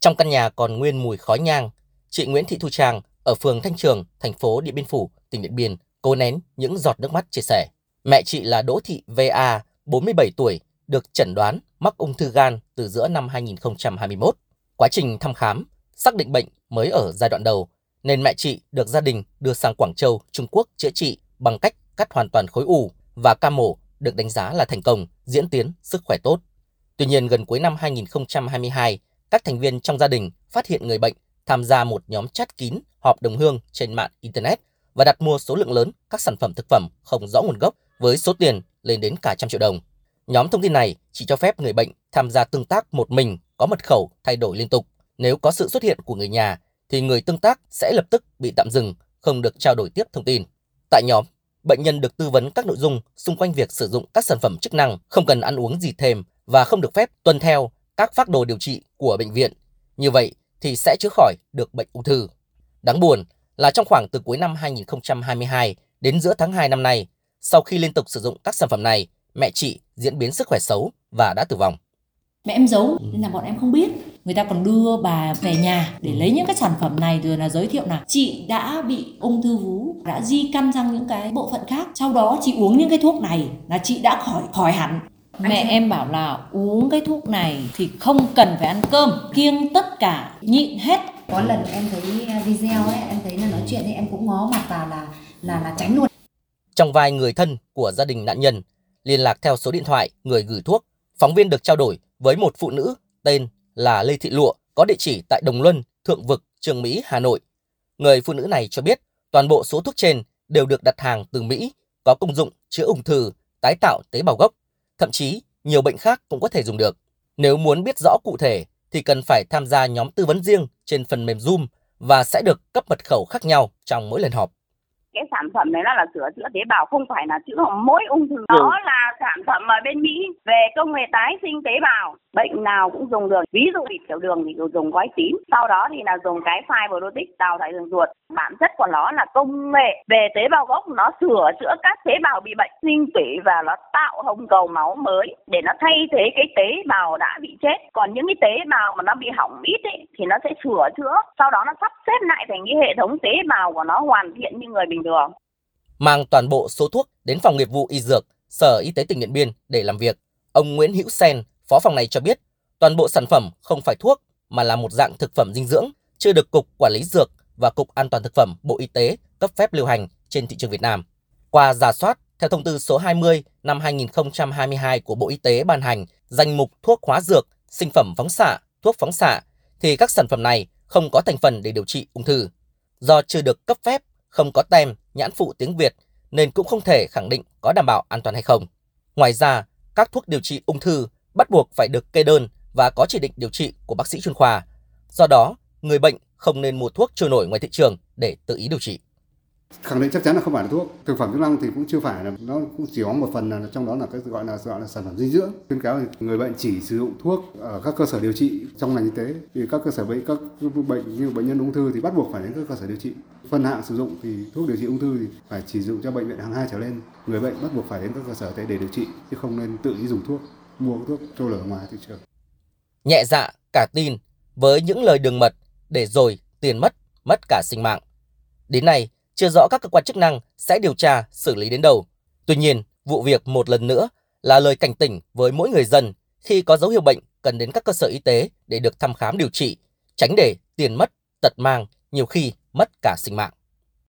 Trong căn nhà còn nguyên mùi khói nhang, chị Nguyễn Thị Thu Trang ở phường Thanh Trường, thành phố Điện Biên Phủ, tỉnh Điện Biên cố nén những giọt nước mắt chia sẻ. Mẹ chị là Đỗ Thị VA, 47 tuổi, được chẩn đoán mắc ung thư gan từ giữa năm 2021. Quá trình thăm khám, xác định bệnh mới ở giai đoạn đầu, nên mẹ chị được gia đình đưa sang Quảng Châu, Trung Quốc chữa trị bằng cách cắt hoàn toàn khối u và ca mổ được đánh giá là thành công, diễn tiến, sức khỏe tốt. Tuy nhiên, gần cuối năm 2022, các thành viên trong gia đình phát hiện người bệnh tham gia một nhóm chat kín họp đồng hương trên mạng Internet và đặt mua số lượng lớn các sản phẩm thực phẩm không rõ nguồn gốc với số tiền lên đến cả trăm triệu đồng. Nhóm thông tin này chỉ cho phép người bệnh tham gia tương tác một mình có mật khẩu thay đổi liên tục. Nếu có sự xuất hiện của người nhà thì người tương tác sẽ lập tức bị tạm dừng, không được trao đổi tiếp thông tin. Tại nhóm, bệnh nhân được tư vấn các nội dung xung quanh việc sử dụng các sản phẩm chức năng, không cần ăn uống gì thêm và không được phép tuân theo các phác đồ điều trị của bệnh viện. Như vậy thì sẽ chữa khỏi được bệnh ung thư. Đáng buồn là trong khoảng từ cuối năm 2022 đến giữa tháng 2 năm nay, sau khi liên tục sử dụng các sản phẩm này, mẹ chị diễn biến sức khỏe xấu và đã tử vong. Mẹ em giấu nên là bọn em không biết. Người ta còn đưa bà về nhà để lấy những cái sản phẩm này rồi là giới thiệu là chị đã bị ung thư vú, đã di căn sang những cái bộ phận khác. Sau đó chị uống những cái thuốc này là chị đã khỏi khỏi hẳn. Mẹ em bảo là uống cái thuốc này thì không cần phải ăn cơm, kiêng tất cả, nhịn hết. Có lần em thấy video ấy, em thấy là nói chuyện thì em cũng ngó mặt vào là là là tránh luôn. Trong vài người thân của gia đình nạn nhân liên lạc theo số điện thoại người gửi thuốc, phóng viên được trao đổi với một phụ nữ tên là Lê Thị Lụa có địa chỉ tại Đồng Luân, Thượng Vực, Trường Mỹ, Hà Nội. Người phụ nữ này cho biết toàn bộ số thuốc trên đều được đặt hàng từ Mỹ, có công dụng chữa ung thư, tái tạo tế bào gốc, thậm chí, nhiều bệnh khác cũng có thể dùng được. Nếu muốn biết rõ cụ thể, thì cần phải tham gia nhóm tư vấn riêng trên phần mềm Zoom và sẽ được cấp mật khẩu khác nhau trong mỗi lần họp cái sản phẩm này nó là sửa chữa tế bào không phải là chữa mỗi ung thư. Nó là sản phẩm ở bên mỹ về công nghệ tái sinh tế bào. Bệnh nào cũng dùng được. Ví dụ bị tiểu đường thì dùng gói tím sau đó thì là dùng cái fibrotic đào thải đường ruột. Bản chất của nó là công nghệ về tế bào gốc nó sửa chữa các tế bào bị bệnh sinh tủy và nó tạo hồng cầu máu mới để nó thay thế cái tế bào đã bị chết. Còn những cái tế bào mà nó bị hỏng ít ấy, thì nó sẽ sửa chữa sau đó nó sắp xếp lại thành cái hệ thống tế bào của nó hoàn thiện như người bình thường mang toàn bộ số thuốc đến phòng nghiệp vụ y dược Sở Y tế tỉnh Điện Biên để làm việc. Ông Nguyễn Hữu Sen, phó phòng này cho biết, toàn bộ sản phẩm không phải thuốc mà là một dạng thực phẩm dinh dưỡng, chưa được Cục Quản lý Dược và Cục An toàn Thực phẩm Bộ Y tế cấp phép lưu hành trên thị trường Việt Nam. Qua giả soát, theo thông tư số 20 năm 2022 của Bộ Y tế ban hành danh mục thuốc hóa dược, sinh phẩm phóng xạ, thuốc phóng xạ, thì các sản phẩm này không có thành phần để điều trị ung thư. Do chưa được cấp phép, không có tem, nhãn phụ tiếng Việt nên cũng không thể khẳng định có đảm bảo an toàn hay không. Ngoài ra, các thuốc điều trị ung thư bắt buộc phải được kê đơn và có chỉ định điều trị của bác sĩ chuyên khoa. Do đó, người bệnh không nên mua thuốc trôi nổi ngoài thị trường để tự ý điều trị khẳng định chắc chắn là không phải là thuốc. Thực phẩm chức năng thì cũng chưa phải là, nó cũng chỉ có một phần là trong đó là cái gọi là gọi là sản phẩm dinh dưỡng. Khuyến cáo thì người bệnh chỉ sử dụng thuốc ở các cơ sở điều trị trong ngành y tế. Vì các cơ sở bệnh, các bệnh như bệnh nhân ung thư thì bắt buộc phải đến các cơ sở điều trị. Phân hạng sử dụng thì thuốc điều trị ung thư thì phải chỉ dùng cho bệnh viện hàng hai trở lên. Người bệnh bắt buộc phải đến các cơ sở y tế để điều trị, chứ không nên tự ý dùng thuốc, mua thuốc trôi lở ngoài thị trường. Nhẹ dạ cả tin, với những lời đường mật để rồi tiền mất mất cả sinh mạng. Đến nay chưa rõ các cơ quan chức năng sẽ điều tra, xử lý đến đâu. Tuy nhiên, vụ việc một lần nữa là lời cảnh tỉnh với mỗi người dân khi có dấu hiệu bệnh cần đến các cơ sở y tế để được thăm khám điều trị, tránh để tiền mất, tật mang, nhiều khi mất cả sinh mạng.